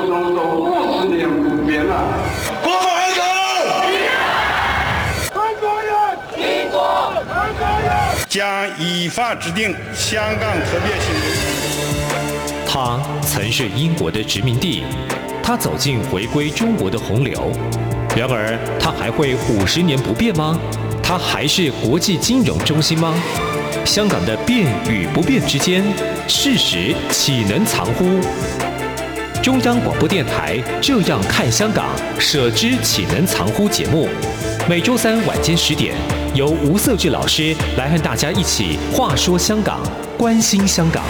就当做五十年不变了。国安人，韩国人，民国，韩国人，将依法制定香港特别行政区。他曾是英国的殖民地，他走进回归中国的洪流。然而，他还会五十年不变吗？他还是国际金融中心吗？香港的变与不变之间，事实岂能藏乎？中央广播电台《这样看香港》，舍之岂能藏乎节目，每周三晚间十点，由吴色志老师来和大家一起话说香港，关心香港。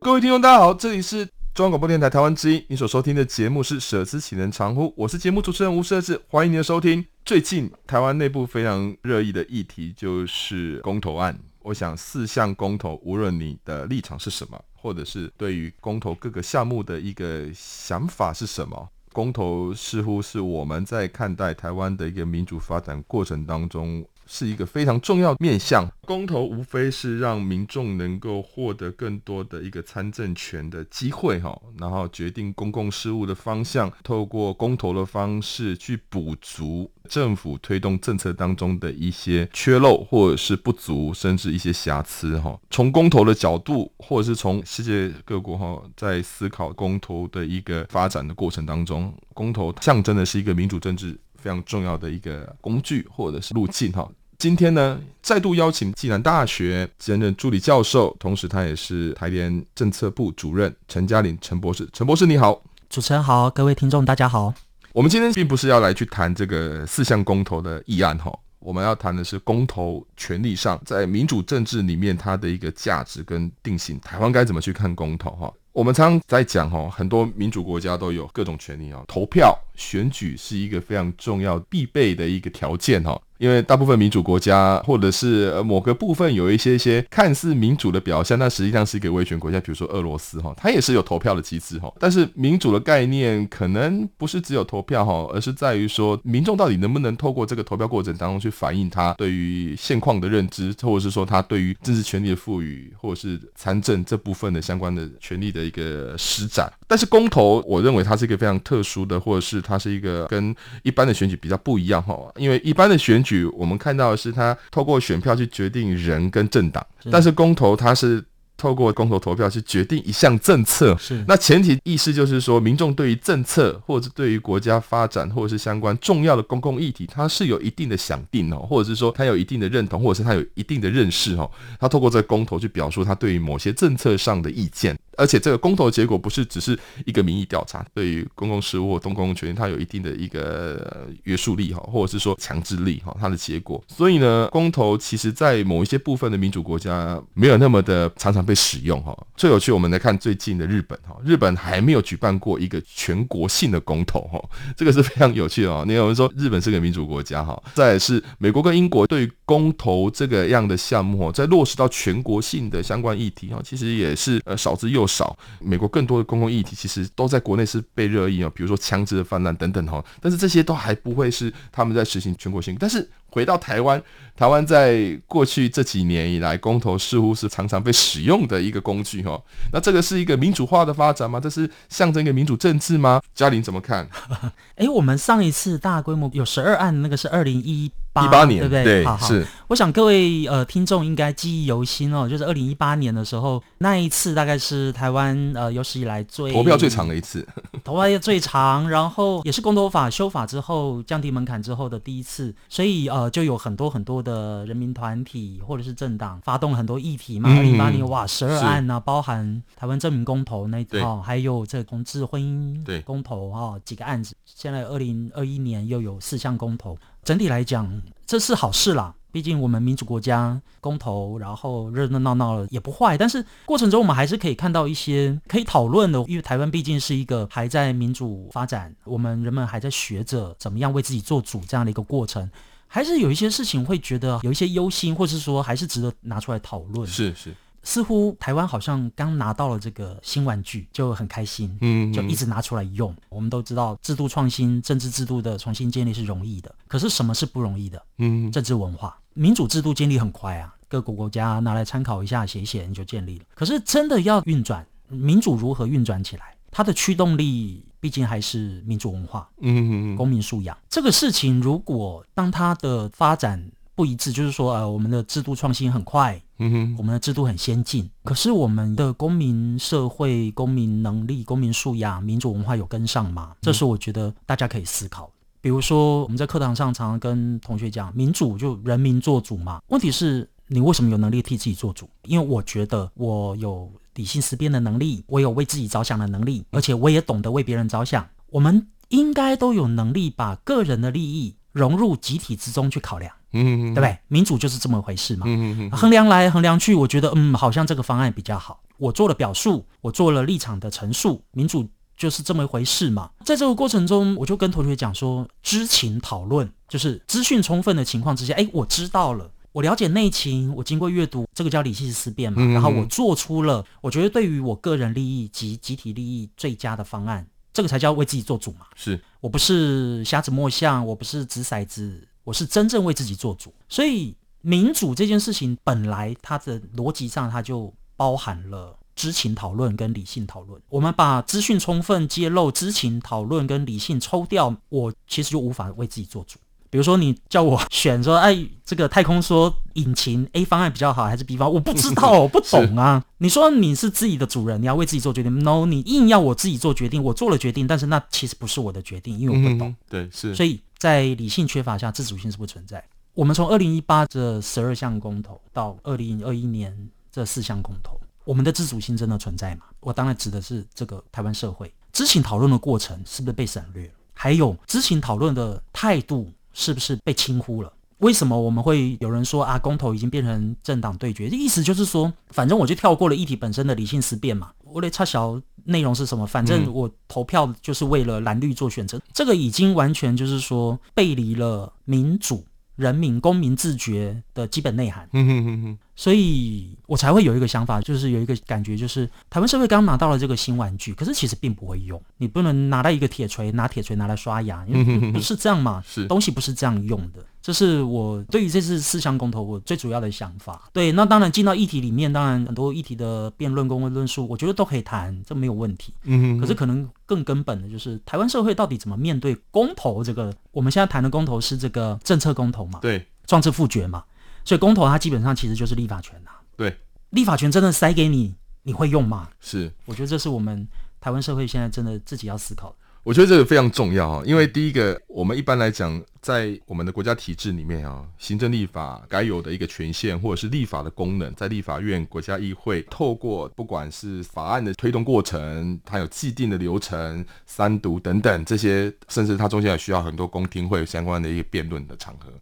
各位听众，大家好，这里是中央广播电台台湾之音，你所收听的节目是“舍之岂能藏乎”，我是节目主持人吴瑟智，欢迎您的收听。最近台湾内部非常热议的议题就是公投案。我想四项公投，无论你的立场是什么，或者是对于公投各个项目的一个想法是什么，公投似乎是我们在看待台湾的一个民主发展过程当中。是一个非常重要面向，公投无非是让民众能够获得更多的一个参政权的机会，哈，然后决定公共事务的方向，透过公投的方式去补足政府推动政策当中的一些缺漏或者是不足，甚至一些瑕疵，哈。从公投的角度，或者是从世界各国哈，在思考公投的一个发展的过程当中，公投象征的是一个民主政治。非常重要的一个工具或者是路径哈。今天呢，再度邀请暨南大学兼任助理教授，同时他也是台联政策部主任陈嘉玲陈博士。陈博士你好，主持人好，各位听众大家好。我们今天并不是要来去谈这个四项公投的议案哈，我们要谈的是公投权利上在民主政治里面它的一个价值跟定性，台湾该怎么去看公投哈？我们常常在讲哈，很多民主国家都有各种权利啊，投票选举是一个非常重要必备的一个条件哈。因为大部分民主国家，或者是某个部分有一些些看似民主的表现，但实际上是一个威权国家，比如说俄罗斯哈，它也是有投票的机制哈。但是民主的概念可能不是只有投票哈，而是在于说民众到底能不能透过这个投票过程当中去反映他对于现况的认知，或者是说他对于政治权利的赋予，或者是参政这部分的相关的权利的一个施展。但是公投，我认为它是一个非常特殊的，或者是它是一个跟一般的选举比较不一样哈，因为一般的选举，我们看到的是它透过选票去决定人跟政党，但是公投它是透过公投投票去决定一项政策。是，那前提意思就是说，民众对于政策或者是对于国家发展或者是相关重要的公共议题，他是有一定的想定哦，或者是说他有一定的认同，或者是他有一定的认识哦，他透过这个公投去表述他对于某些政策上的意见。而且这个公投结果不是只是一个民意调查，对于公共事务或公共权利，它有一定的一个约束力哈，或者是说强制力哈，它的结果。所以呢，公投其实在某一些部分的民主国家没有那么的常常被使用哈。最有趣，我们来看最近的日本哈，日本还没有举办过一个全国性的公投哈，这个是非常有趣的哦。你有人说日本是个民主国家哈，再来是美国跟英国对公投这个样的项目在落实到全国性的相关议题哈，其实也是呃少之又少，美国更多的公共议题其实都在国内是被热议啊，比如说枪支的泛滥等等哈，但是这些都还不会是他们在实行全国性。但是回到台湾，台湾在过去这几年以来，公投似乎是常常被使用的一个工具哦。那这个是一个民主化的发展吗？这是象征一个民主政治吗？嘉玲怎么看？哎，我们上一次大规模有十二案，那个是二零一。一八年，对不对？对，好好是。我想各位呃听众应该记忆犹新哦，就是二零一八年的时候，那一次大概是台湾呃有史以来最投票最长的一次，投票也最长，然后也是公投法修法之后降低门槛之后的第一次，所以呃就有很多很多的人民团体或者是政党发动了很多议题嘛。二零一八年哇，十二案呢、啊，包含台湾证明公投那一套，还有这个同志婚姻公投哈、哦、几个案子。现在二零二一年又有四项公投。整体来讲，这是好事啦。毕竟我们民主国家公投，然后热热闹闹的也不坏。但是过程中我们还是可以看到一些可以讨论的，因为台湾毕竟是一个还在民主发展，我们人们还在学着怎么样为自己做主这样的一个过程，还是有一些事情会觉得有一些忧心，或是说还是值得拿出来讨论。是是。似乎台湾好像刚拿到了这个新玩具，就很开心，嗯，就一直拿出来用。我们都知道，制度创新、政治制度的重新建立是容易的，可是什么是不容易的？嗯，政治文化、民主制度建立很快啊，各国国家拿来参考一下，写一写你就建立了。可是真的要运转，民主如何运转起来？它的驱动力毕竟还是民主文化，嗯，公民素养。这个事情如果当它的发展，不一致，就是说，呃，我们的制度创新很快，嗯哼，我们的制度很先进，可是我们的公民社会、公民能力、公民素养、民主文化有跟上吗？这是我觉得大家可以思考。比如说，我们在课堂上常常跟同学讲，民主就人民做主嘛。问题是，你为什么有能力替自己做主？因为我觉得我有理性思辨的能力，我有为自己着想的能力，而且我也懂得为别人着想。我们应该都有能力把个人的利益融入集体之中去考量。嗯，对不对？民主就是这么回事嘛。嗯嗯嗯，衡量来衡量去，我觉得嗯，好像这个方案比较好。我做了表述，我做了立场的陈述，民主就是这么一回事嘛。在这个过程中，我就跟同学讲说，知情讨论就是资讯充分的情况之下，哎，我知道了，我了解内情，我经过阅读，这个叫理性思辨嘛。然后我做出了我觉得对于我个人利益及集体利益最佳的方案，这个才叫为自己做主嘛。是我不是瞎子摸象，我不是掷骰子。我是真正为自己做主，所以民主这件事情本来它的逻辑上，它就包含了知情讨论跟理性讨论。我们把资讯充分揭露、知情讨论跟理性抽掉，我其实就无法为自己做主。比如说，你叫我选说，哎，这个太空说引擎 A 方案比较好，还是 B 方案？我不知道，我不懂啊。你说你是自己的主人，你要为自己做决定。No，你硬要我自己做决定，我做了决定，但是那其实不是我的决定，因为我不懂。嗯、对，是。所以。在理性缺乏下，自主性是不存在。我们从二零一八这十二项公投到二零二一年这四项公投，我们的自主性真的存在吗？我当然指的是这个台湾社会知情讨论的过程是不是被省略了？还有知情讨论的态度是不是被轻忽了？为什么我们会有人说啊，公投已经变成政党对决？意思就是说，反正我就跳过了议题本身的理性思辨嘛，我得插小。内容是什么？反正我投票就是为了蓝绿做选择，嗯、这个已经完全就是说背离了民主、人民、公民自觉的基本内涵。嗯哼哼哼。所以我才会有一个想法，就是有一个感觉，就是台湾社会刚拿到了这个新玩具，可是其实并不会用。你不能拿到一个铁锤，拿铁锤拿来刷牙，因为不是这样嘛。是东西不是这样用的。这是我对于这次四项公投我最主要的想法。对，那当然进到议题里面，当然很多议题的辩论、公论论述，我觉得都可以谈，这没有问题。嗯，可是可能更根本的就是台湾社会到底怎么面对公投这个？我们现在谈的公投是这个政策公投嘛？对，壮志复决嘛。所以公投它基本上其实就是立法权呐、啊。对，立法权真的塞给你，你会用吗？是，我觉得这是我们台湾社会现在真的自己要思考的。我觉得这个非常重要哈，因为第一个，我们一般来讲，在我们的国家体制里面啊，行政立法该有的一个权限或者是立法的功能，在立法院、国家议会，透过不管是法案的推动过程，它有既定的流程、三读等等这些，甚至它中间也需要很多公听会相关的一个辩论的场合。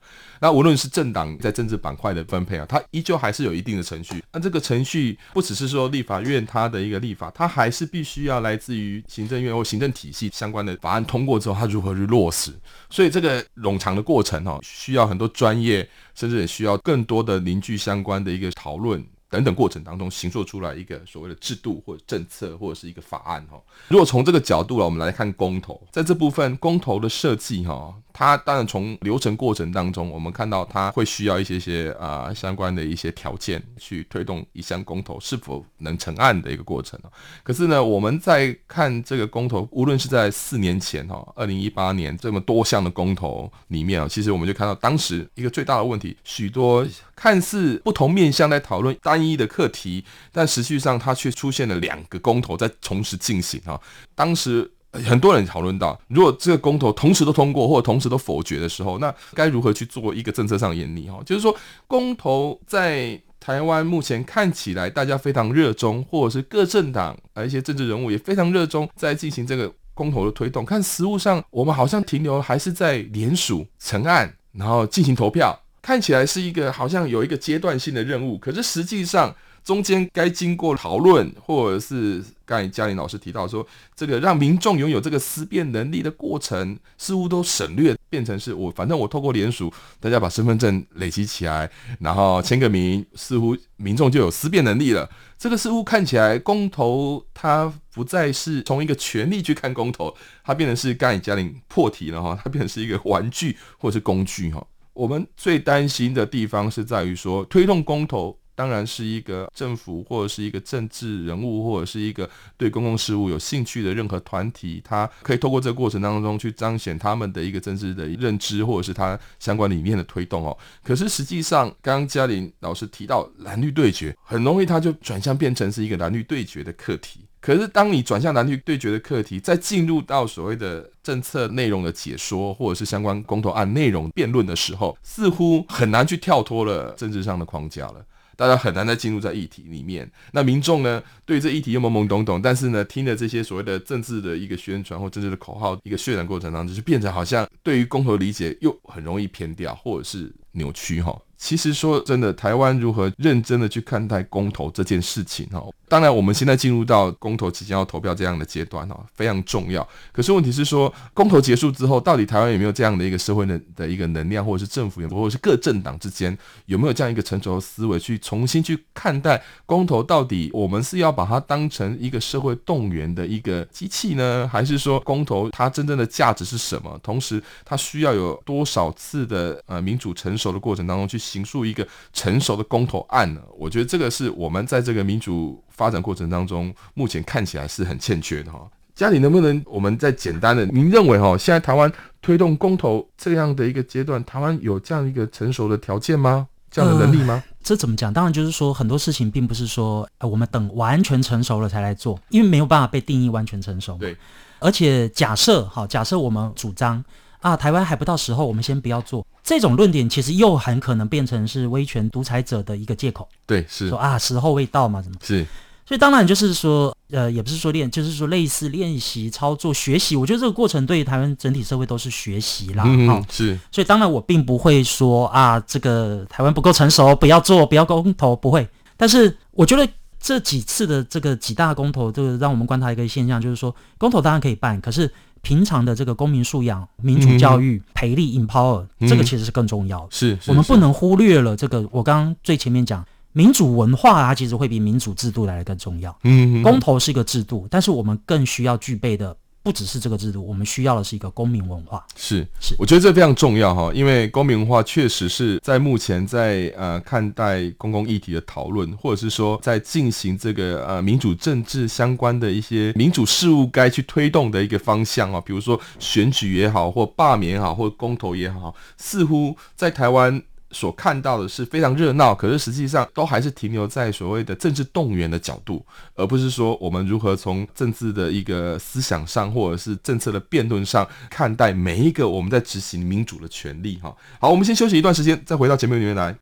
那无论是政党在政治板块的分配啊，它依旧还是有一定的程序。那这个程序不只是说立法院它的一个立法，它还是必须要来自于行政院或行政体系相关的法案通过之后，它如何去落实。所以这个冗长的过程哈，需要很多专业，甚至也需要更多的凝聚相关的一个讨论。等等过程当中，形塑出来一个所谓的制度或者政策或者是一个法案哈。如果从这个角度来，我们来看公投，在这部分公投的设计哈，它当然从流程过程当中，我们看到它会需要一些些啊相关的一些条件去推动一项公投是否能成案的一个过程。可是呢，我们在看这个公投，无论是在四年前哈，二零一八年这么多项的公投里面啊，其实我们就看到当时一个最大的问题，许多看似不同面向来讨论单一的课题，但实际上它却出现了两个公投在同时进行啊。当时很多人讨论到，如果这个公投同时都通过或者同时都否决的时候，那该如何去做一个政策上演绎？哈，就是说公投在台湾目前看起来大家非常热衷，或者是各政党啊一些政治人物也非常热衷在进行这个公投的推动。看实务上，我们好像停留还是在联署成案，然后进行投票。看起来是一个好像有一个阶段性的任务，可是实际上中间该经过讨论，或者是刚才嘉玲老师提到说，这个让民众拥有这个思辨能力的过程，似乎都省略，变成是我反正我透过联署，大家把身份证累积起来，然后签个名，似乎民众就有思辨能力了。这个似乎看起来公投它不再是从一个权利去看公投，它变成是刚才嘉玲破题了哈，它变成是一个玩具或者是工具哈。我们最担心的地方是在于说，推动公投当然是一个政府或者是一个政治人物或者是一个对公共事务有兴趣的任何团体，他可以透过这个过程当中去彰显他们的一个政治的认知或者是他相关理念的推动哦。可是实际上，刚刚嘉玲老师提到蓝绿对决，很容易他就转向变成是一个蓝绿对决的课题。可是，当你转向蓝绿对决的课题，再进入到所谓的政策内容的解说，或者是相关公投案内容辩论的时候，似乎很难去跳脱了政治上的框架了。大家很难再进入在议题里面。那民众呢，对这议题又懵懵懂懂，但是呢，听了这些所谓的政治的一个宣传或政治的口号一个渲染过程当中，就变成好像对于公和理解又很容易偏掉，或者是扭曲哈。其实说真的，台湾如何认真的去看待公投这件事情哈？当然，我们现在进入到公投即将要投票这样的阶段哈，非常重要。可是问题是说，公投结束之后，到底台湾有没有这样的一个社会的的一个能量，或者是政府，或者是各政党之间有没有这样一个成熟的思维，去重新去看待公投？到底我们是要把它当成一个社会动员的一个机器呢，还是说公投它真正的价值是什么？同时，它需要有多少次的呃民主成熟的过程当中去。形塑一个成熟的公投案呢？我觉得这个是我们在这个民主发展过程当中，目前看起来是很欠缺的哈。家里能不能我们再简单的，您认为哈，现在台湾推动公投这样的一个阶段，台湾有这样一个成熟的条件吗？这样的能力吗？呃，这怎么讲？当然就是说很多事情并不是说呃我们等完全成熟了才来做，因为没有办法被定义完全成熟。对，而且假设好，假设我们主张。啊，台湾还不到时候，我们先不要做这种论点，其实又很可能变成是威权独裁者的一个借口。对，是说啊，时候未到嘛，怎么？是，所以当然就是说，呃，也不是说练，就是说类似练习、操作、学习。我觉得这个过程对于台湾整体社会都是学习啦。嗯，哦、是。所以当然我并不会说啊，这个台湾不够成熟，不要做，不要公投，不会。但是我觉得这几次的这个几大公投，就是让我们观察一个现象，就是说公投当然可以办，可是。平常的这个公民素养、民主教育、嗯、培力、empower，、嗯、这个其实是更重要的。是，是我们不能忽略了这个。我刚刚最前面讲民主文化，啊其实会比民主制度来的更重要。嗯，公投是一个制度，但是我们更需要具备的。不只是这个制度，我们需要的是一个公民文化。是是，我觉得这非常重要哈，因为公民文化确实是在目前在呃看待公共议题的讨论，或者是说在进行这个呃民主政治相关的一些民主事务该去推动的一个方向啊，比如说选举也好，或罢免也好，或公投也好，似乎在台湾。所看到的是非常热闹，可是实际上都还是停留在所谓的政治动员的角度，而不是说我们如何从政治的一个思想上，或者是政策的辩论上看待每一个我们在执行民主的权利。哈，好，我们先休息一段时间，再回到节目里面来。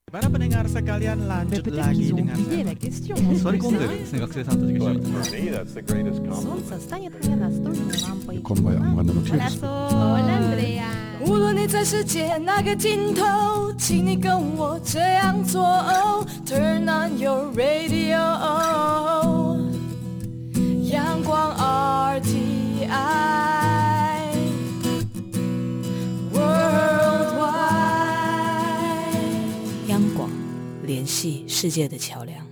无论你在世界哪个尽头，请你跟我这样做。Turn on your radio，阳光 RTI，Worldwide，央广联系世界的桥梁。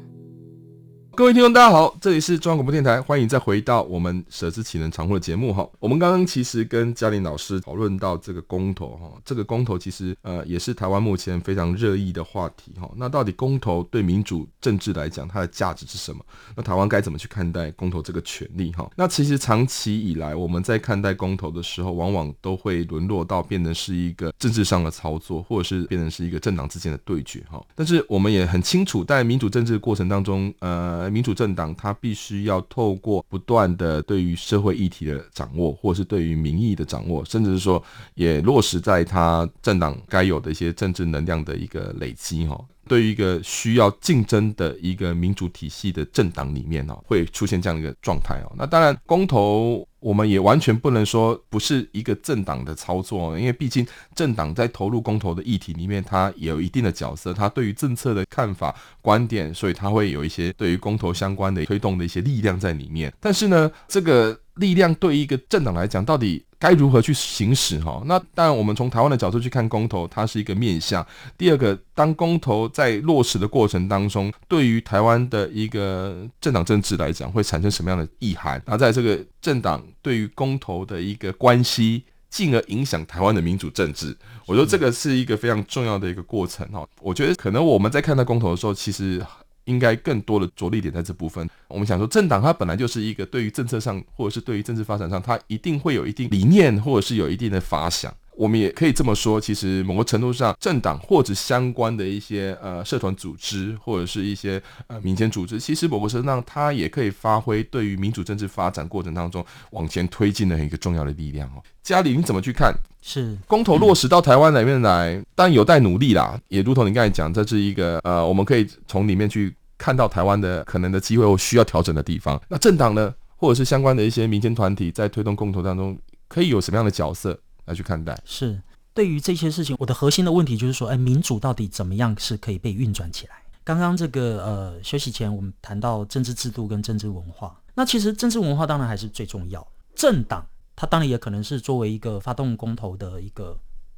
各位听众，大家好，这里是中央广播电台，欢迎再回到我们舍之启能常会的节目哈。我们刚刚其实跟嘉玲老师讨论到这个公投哈，这个公投其实呃也是台湾目前非常热议的话题哈。那到底公投对民主政治来讲，它的价值是什么？那台湾该怎么去看待公投这个权利哈？那其实长期以来我们在看待公投的时候，往往都会沦落到变成是一个政治上的操作，或者是变成是一个政党之间的对决哈。但是我们也很清楚，在民主政治的过程当中，呃。民主政党，它必须要透过不断的对于社会议题的掌握，或是对于民意的掌握，甚至是说也落实在它政党该有的一些政治能量的一个累积哈。对于一个需要竞争的一个民主体系的政党里面哦，会出现这样一个状态哦。那当然，公投我们也完全不能说不是一个政党的操作，因为毕竟政党在投入公投的议题里面，它也有一定的角色，它对于政策的看法、观点，所以它会有一些对于公投相关的推动的一些力量在里面。但是呢，这个力量对于一个政党来讲，到底该如何去行使？哈，那当然，我们从台湾的角度去看公投，它是一个面向。第二个，当公投在落实的过程当中，对于台湾的一个政党政治来讲，会产生什么样的意涵？那在这个政党对于公投的一个关系，进而影响台湾的民主政治，我觉得这个是一个非常重要的一个过程。哈，我觉得可能我们在看到公投的时候，其实。应该更多的着力点在这部分。我们想说，政党它本来就是一个对于政策上，或者是对于政治发展上，它一定会有一定理念，或者是有一定的发想。我们也可以这么说，其实某个程度上，政党或者相关的一些呃社团组织，或者是一些呃民间组织，其实某个程度上，它也可以发挥对于民主政治发展过程当中往前推进的一个重要的力量哦。家里你怎么去看？是公投落实到台湾里面来，当然有待努力啦。也如同你刚才讲，这是一个呃，我们可以从里面去看到台湾的可能的机会或需要调整的地方。那政党呢，或者是相关的一些民间团体，在推动公投当中，可以有什么样的角色？来去看待是对于这些事情，我的核心的问题就是说，哎，民主到底怎么样是可以被运转起来？刚刚这个呃休息前，我们谈到政治制度跟政治文化，那其实政治文化当然还是最重要。政党它当然也可能是作为一个发动公投的一个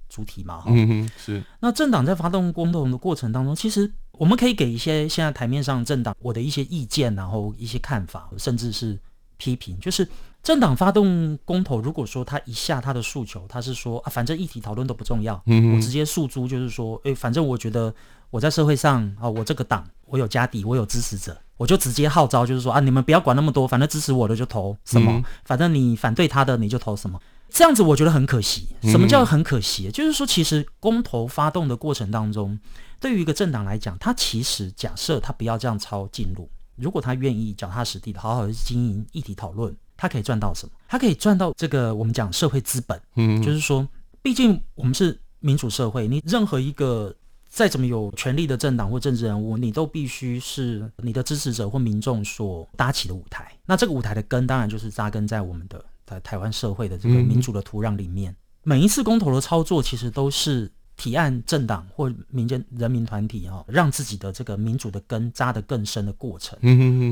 主体嘛，哈，嗯哼，是。那政党在发动公投的过程当中，其实我们可以给一些现在台面上政党我的一些意见，然后一些看法，甚至是批评，就是。政党发动公投，如果说他一下他的诉求，他是说啊，反正议题讨论都不重要，嗯，我直接诉诸就是说，诶、欸，反正我觉得我在社会上啊，我这个党我有家底，我有支持者，我就直接号召就是说啊，你们不要管那么多，反正支持我的就投什么，反正你反对他的你就投什么，这样子我觉得很可惜。什么叫很可惜？就是说，其实公投发动的过程当中，对于一个政党来讲，他其实假设他不要这样抄近路，如果他愿意脚踏实地的好好的经营议题讨论。他可以赚到什么？他可以赚到这个我们讲社会资本，嗯，就是说，毕竟我们是民主社会，你任何一个再怎么有权力的政党或政治人物，你都必须是你的支持者或民众所搭起的舞台。那这个舞台的根，当然就是扎根在我们的在台湾社会的这个民主的土壤里面。每一次公投的操作，其实都是。提案政党或民间人民团体哦，让自己的这个民主的根扎得更深的过程，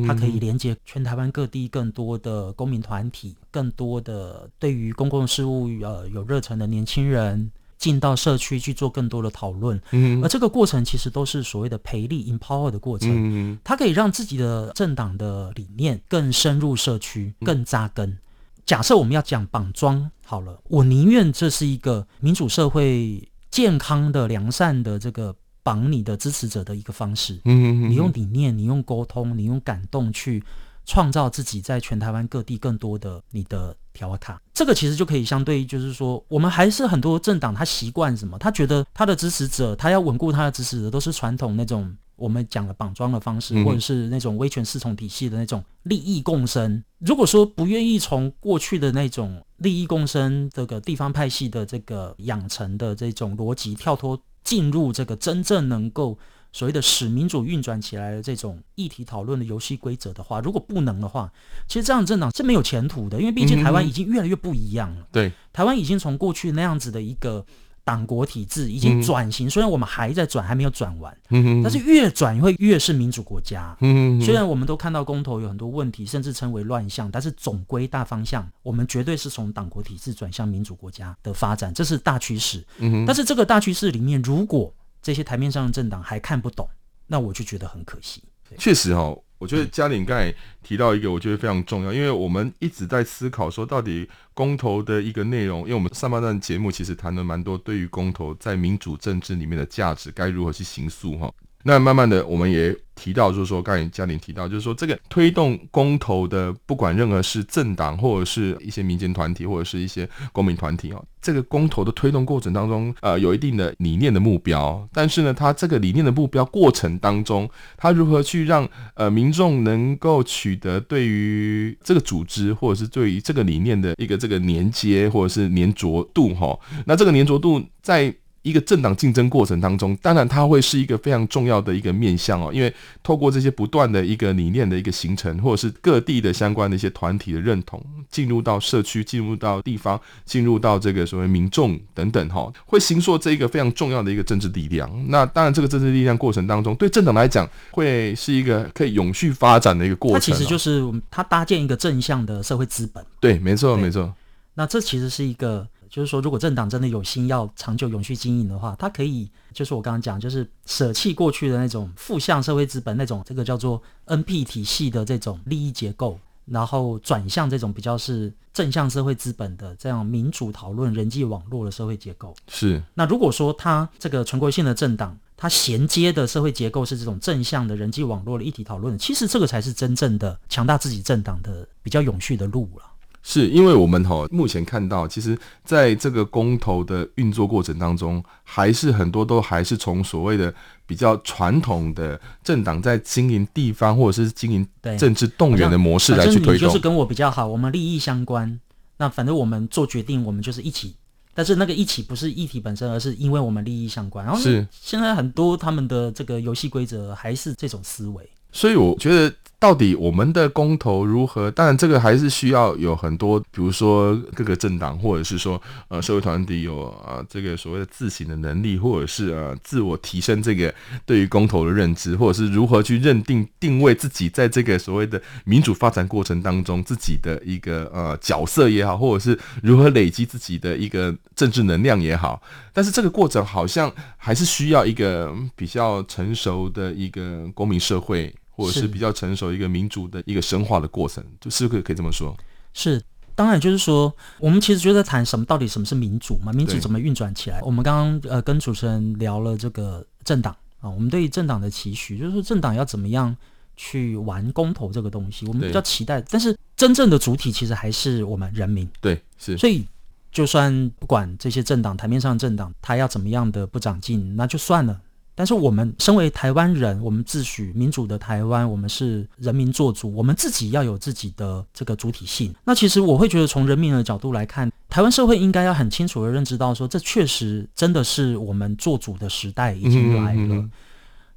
它可以连接全台湾各地更多的公民团体，更多的对于公共事务呃有热忱的年轻人进到社区去做更多的讨论，嗯而这个过程其实都是所谓的培力 empower 的过程，嗯它可以让自己的政党的理念更深入社区，更扎根。假设我们要讲绑桩好了，我宁愿这是一个民主社会。健康的、良善的这个绑你的支持者的一个方式，嗯嗯嗯，你用理念，你用沟通，你用感动去创造自己在全台湾各地更多的你的条卡，这个其实就可以相对于就是说，我们还是很多政党他习惯什么？他觉得他的支持者，他要稳固他的支持者，都是传统那种。我们讲的绑桩的方式，或者是那种威权侍从体系的那种利益共生。如果说不愿意从过去的那种利益共生这个地方派系的这个养成的这种逻辑跳脱，进入这个真正能够所谓的使民主运转起来的这种议题讨论的游戏规则的话，如果不能的话，其实这样的政党是没有前途的，因为毕竟台湾已经越来越不一样了。对，台湾已经从过去那样子的一个。党国体制已经转型，虽然我们还在转，还没有转完，但是越转会越是民主国家。虽然我们都看到公投有很多问题，甚至称为乱象，但是总归大方向，我们绝对是从党国体制转向民主国家的发展，这是大趋势。但是这个大趋势里面，如果这些台面上的政党还看不懂，那我就觉得很可惜。确实哦。我觉得嘉玲刚才提到一个，我觉得非常重要，因为我们一直在思考说，到底公投的一个内容，因为我们上半段节目其实谈了蛮多对于公投在民主政治里面的价值该如何去行塑哈。那慢慢的，我们也提到，就是说，刚才嘉玲提到，就是说，这个推动公投的，不管任何是政党，或者是一些民间团体，或者是一些公民团体哦，这个公投的推动过程当中，呃，有一定的理念的目标，但是呢，它这个理念的目标过程当中，它如何去让呃民众能够取得对于这个组织，或者是对于这个理念的一个这个连接，或者是粘着度哈？那这个粘着度在。一个政党竞争过程当中，当然它会是一个非常重要的一个面向哦，因为透过这些不断的一个理念的一个形成，或者是各地的相关的一些团体的认同，进入到社区，进入到地方，进入到这个所谓民众等等哈，会形塑这一个非常重要的一个政治力量。那当然，这个政治力量过程当中，对政党来讲，会是一个可以永续发展的一个过程。它其实就是它搭建一个正向的社会资本。对，没错，没错。那这其实是一个。就是说，如果政党真的有心要长久永续经营的话，它可以，就是我刚刚讲，就是舍弃过去的那种负向社会资本那种这个叫做 NP 体系的这种利益结构，然后转向这种比较是正向社会资本的这样民主讨论、人际网络的社会结构。是。那如果说它这个全国性的政党，它衔接的社会结构是这种正向的人际网络的议题讨论，其实这个才是真正的强大自己政党的比较永续的路了。是因为我们哈目前看到，其实在这个公投的运作过程当中，还是很多都还是从所谓的比较传统的政党在经营地方或者是经营政治动员的模式来去推动。就是跟我比较好，我们利益相关，那反正我们做决定，我们就是一起。但是那个一起不是议题本身，而是因为我们利益相关。然后是现在很多他们的这个游戏规则还是这种思维。所以我觉得。到底我们的公投如何？当然，这个还是需要有很多，比如说各个政党，或者是说呃社会团体有啊这个所谓的自省的能力，或者是呃自我提升这个对于公投的认知，或者是如何去认定定位自己在这个所谓的民主发展过程当中自己的一个呃角色也好，或者是如何累积自己的一个政治能量也好。但是这个过程好像还是需要一个比较成熟的一个公民社会。或者是比较成熟一个民主的一个深化的过程，就是可以可以这么说。是，当然就是说，我们其实就在谈什么，到底什么是民主嘛？民主怎么运转起来？我们刚刚呃跟主持人聊了这个政党啊，我们对于政党的期许，就是说政党要怎么样去玩公投这个东西，我们比较期待。但是真正的主体其实还是我们人民。对，是。所以就算不管这些政党台面上政党，他要怎么样的不长进，那就算了。但是我们身为台湾人，我们自诩民主的台湾，我们是人民做主，我们自己要有自己的这个主体性。那其实我会觉得，从人民的角度来看，台湾社会应该要很清楚的认知到，说这确实真的是我们做主的时代已经来了。嗯嗯嗯。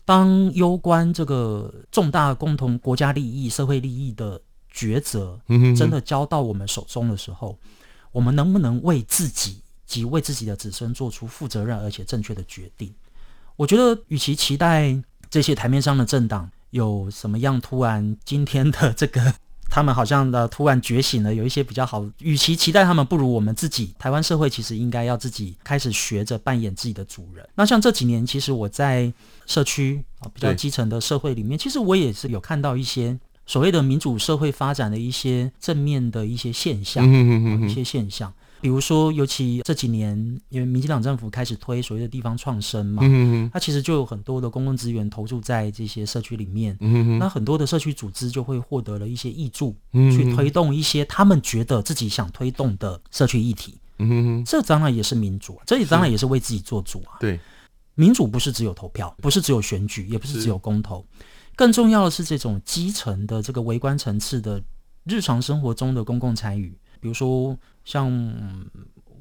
当攸关这个重大共同国家利益、社会利益的抉择，真的交到我们手中的时候，我们能不能为自己及为自己的子孙做出负责任而且正确的决定？我觉得，与其期待这些台面上的政党有什么样突然今天的这个，他们好像的突然觉醒了，有一些比较好。与其期待他们，不如我们自己。台湾社会其实应该要自己开始学着扮演自己的主人。那像这几年，其实我在社区啊比较基层的社会里面，其实我也是有看到一些所谓的民主社会发展的一些正面的一些现象，一些现象。比如说，尤其这几年，因为民进党政府开始推所谓的地方创生嘛，嗯，它其实就有很多的公共资源投注在这些社区里面，嗯，那很多的社区组织就会获得了一些益助，嗯，去推动一些他们觉得自己想推动的社区议题，嗯，这当然也是民主，这也当然也是为自己做主啊。对，民主不是只有投票，不是只有选举，也不是只有公投，更重要的是这种基层的这个微观层次的日常生活中的公共参与。比如说，像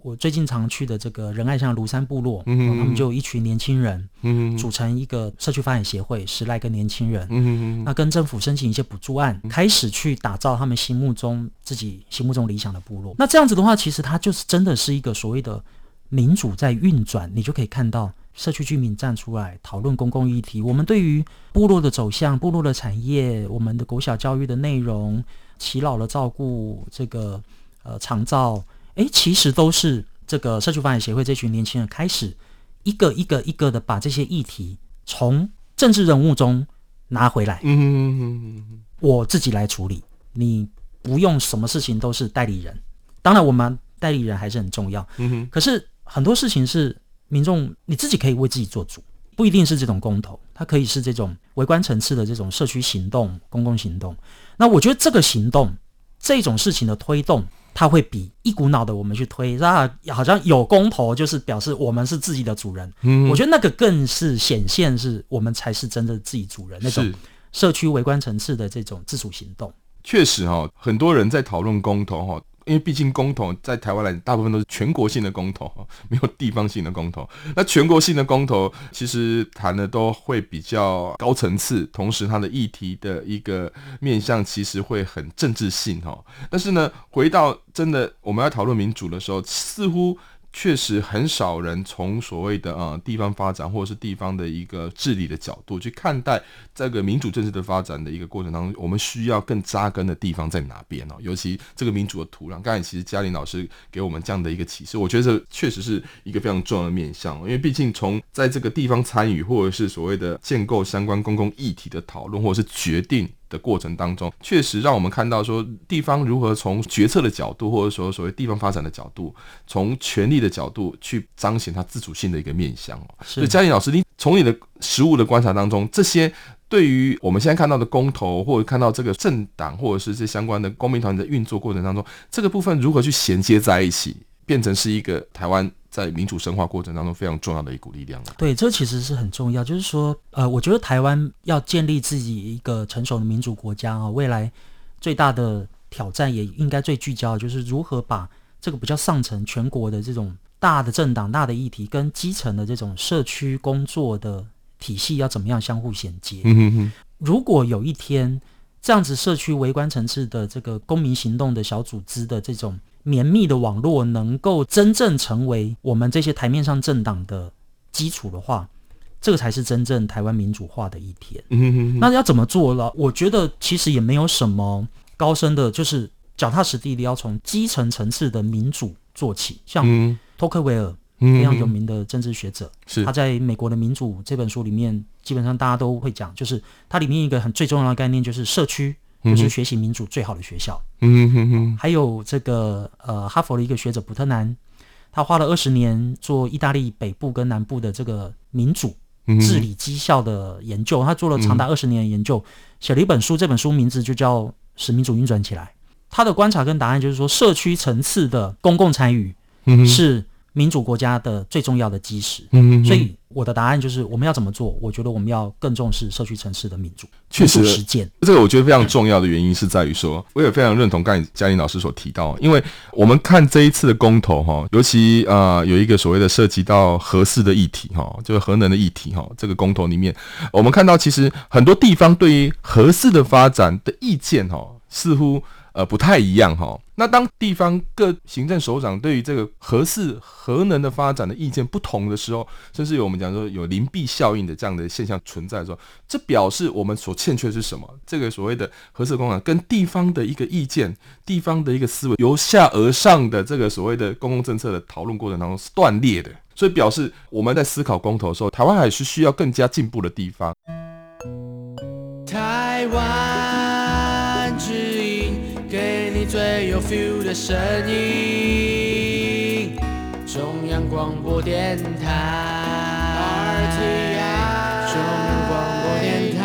我最近常去的这个仁爱乡庐山部落，嗯，他们就有一群年轻人，嗯，组成一个社区发展协会，十来个年轻人，嗯，那跟政府申请一些补助案，开始去打造他们心目中自己心目中理想的部落。那这样子的话，其实它就是真的是一个所谓的民主在运转，你就可以看到社区居民站出来讨论公共议题。我们对于部落的走向、部落的产业、我们的国小教育的内容、耆老的照顾，这个。呃，长照，诶，其实都是这个社区发展协会这群年轻人开始一个一个一个的把这些议题从政治人物中拿回来，嗯嗯嗯嗯，我自己来处理，你不用什么事情都是代理人，当然我们代理人还是很重要，嗯哼，可是很多事情是民众你自己可以为自己做主，不一定是这种公投，它可以是这种围观层次的这种社区行动、公共行动，那我觉得这个行动这种事情的推动。他会比一股脑的我们去推，那好像有公投就是表示我们是自己的主人。嗯，我觉得那个更是显现是我们才是真的自己主人那种社区围观层次的这种自主行动。确实哈，很多人在讨论公投哈，因为毕竟公投在台湾来，大部分都是全国性的公投，没有地方性的公投。那全国性的公投，其实谈的都会比较高层次，同时它的议题的一个面向其实会很政治性哈。但是呢，回到真的我们要讨论民主的时候，似乎。确实很少人从所谓的呃地方发展或者是地方的一个治理的角度去看待这个民主政治的发展的一个过程当中，我们需要更扎根的地方在哪边哦？尤其这个民主的土壤，刚才其实嘉玲老师给我们这样的一个启示，我觉得这确实是一个非常重要的面向，因为毕竟从在这个地方参与或者是所谓的建构相关公共议题的讨论或者是决定。的过程当中，确实让我们看到说地方如何从决策的角度，或者说所谓地方发展的角度，从权力的角度去彰显它自主性的一个面向哦。所以嘉玲老师，你从你的实物的观察当中，这些对于我们现在看到的公投，或者看到这个政党，或者是这相关的公民团体的运作过程当中，这个部分如何去衔接在一起，变成是一个台湾。在民主深化过程当中非常重要的一股力量了。对，这其实是很重要。就是说，呃，我觉得台湾要建立自己一个成熟的民主国家啊，未来最大的挑战也应该最聚焦的就是如何把这个比较上层全国的这种大的政党、大的议题，跟基层的这种社区工作的体系要怎么样相互衔接。嗯哼哼。如果有一天这样子社区围观层次的这个公民行动的小组织的这种。绵密的网络能够真正成为我们这些台面上政党的基础的话，这个才是真正台湾民主化的一天。嗯哼哼。那要怎么做了？我觉得其实也没有什么高深的，就是脚踏实地的，要从基层层次的民主做起。像托克维尔非常有名的政治学者，是他在美国的民主这本书里面，基本上大家都会讲，就是它里面一个很最重要的概念就是社区。就是学习民主最好的学校。嗯哼哼。还有这个呃，哈佛的一个学者普特南，他花了二十年做意大利北部跟南部的这个民主治理绩效的研究，他做了长达二十年的研究，写了一本书，这本书名字就叫《使民主运转起来》。他的观察跟答案就是说，社区层次的公共参与是民主国家的最重要的基石。嗯，所以。我的答案就是我们要怎么做？我觉得我们要更重视社区城市的民主，确实实践。这个我觉得非常重要的原因是在于说，我也非常认同刚才嘉玲老师所提到，因为我们看这一次的公投哈，尤其呃有一个所谓的涉及到核四的议题哈，就是核能的议题哈，这个公投里面，我们看到其实很多地方对于核四的发展的意见哈，似乎。呃，不太一样哈。那当地方各行政首长对于这个核四核能的发展的意见不同的时候，甚至有我们讲说有邻避效应的这样的现象存在的时候，这表示我们所欠缺的是什么？这个所谓的核四工厂跟地方的一个意见、地方的一个思维，由下而上的这个所谓的公共政策的讨论过程当中是断裂的，所以表示我们在思考公投的时候，台湾还是需要更加进步的地方。有 feel 的声音，中央广播电台。RTI，中央广播电台。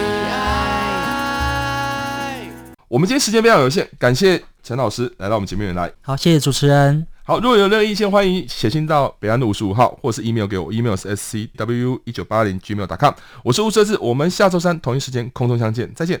RTI。我们今天时间非常有限，感谢陈老师来到我们节目里来。好，谢谢主持人。好，如果有任何意见，欢迎写信到北安路五十五号，或是 email 给我，email 是 scw 一九八零 gmail.com。我是吴哲志，我们下周三同一时间空中相见，再见。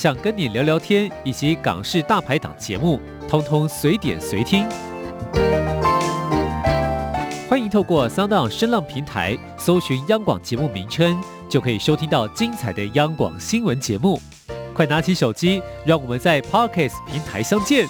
想跟你聊聊天，以及港式大排档节目，通通随点随听。欢迎透过 Sound 声浪平台搜寻央广节目名称，就可以收听到精彩的央广新闻节目。快拿起手机，让我们在 Podcast 平台相见。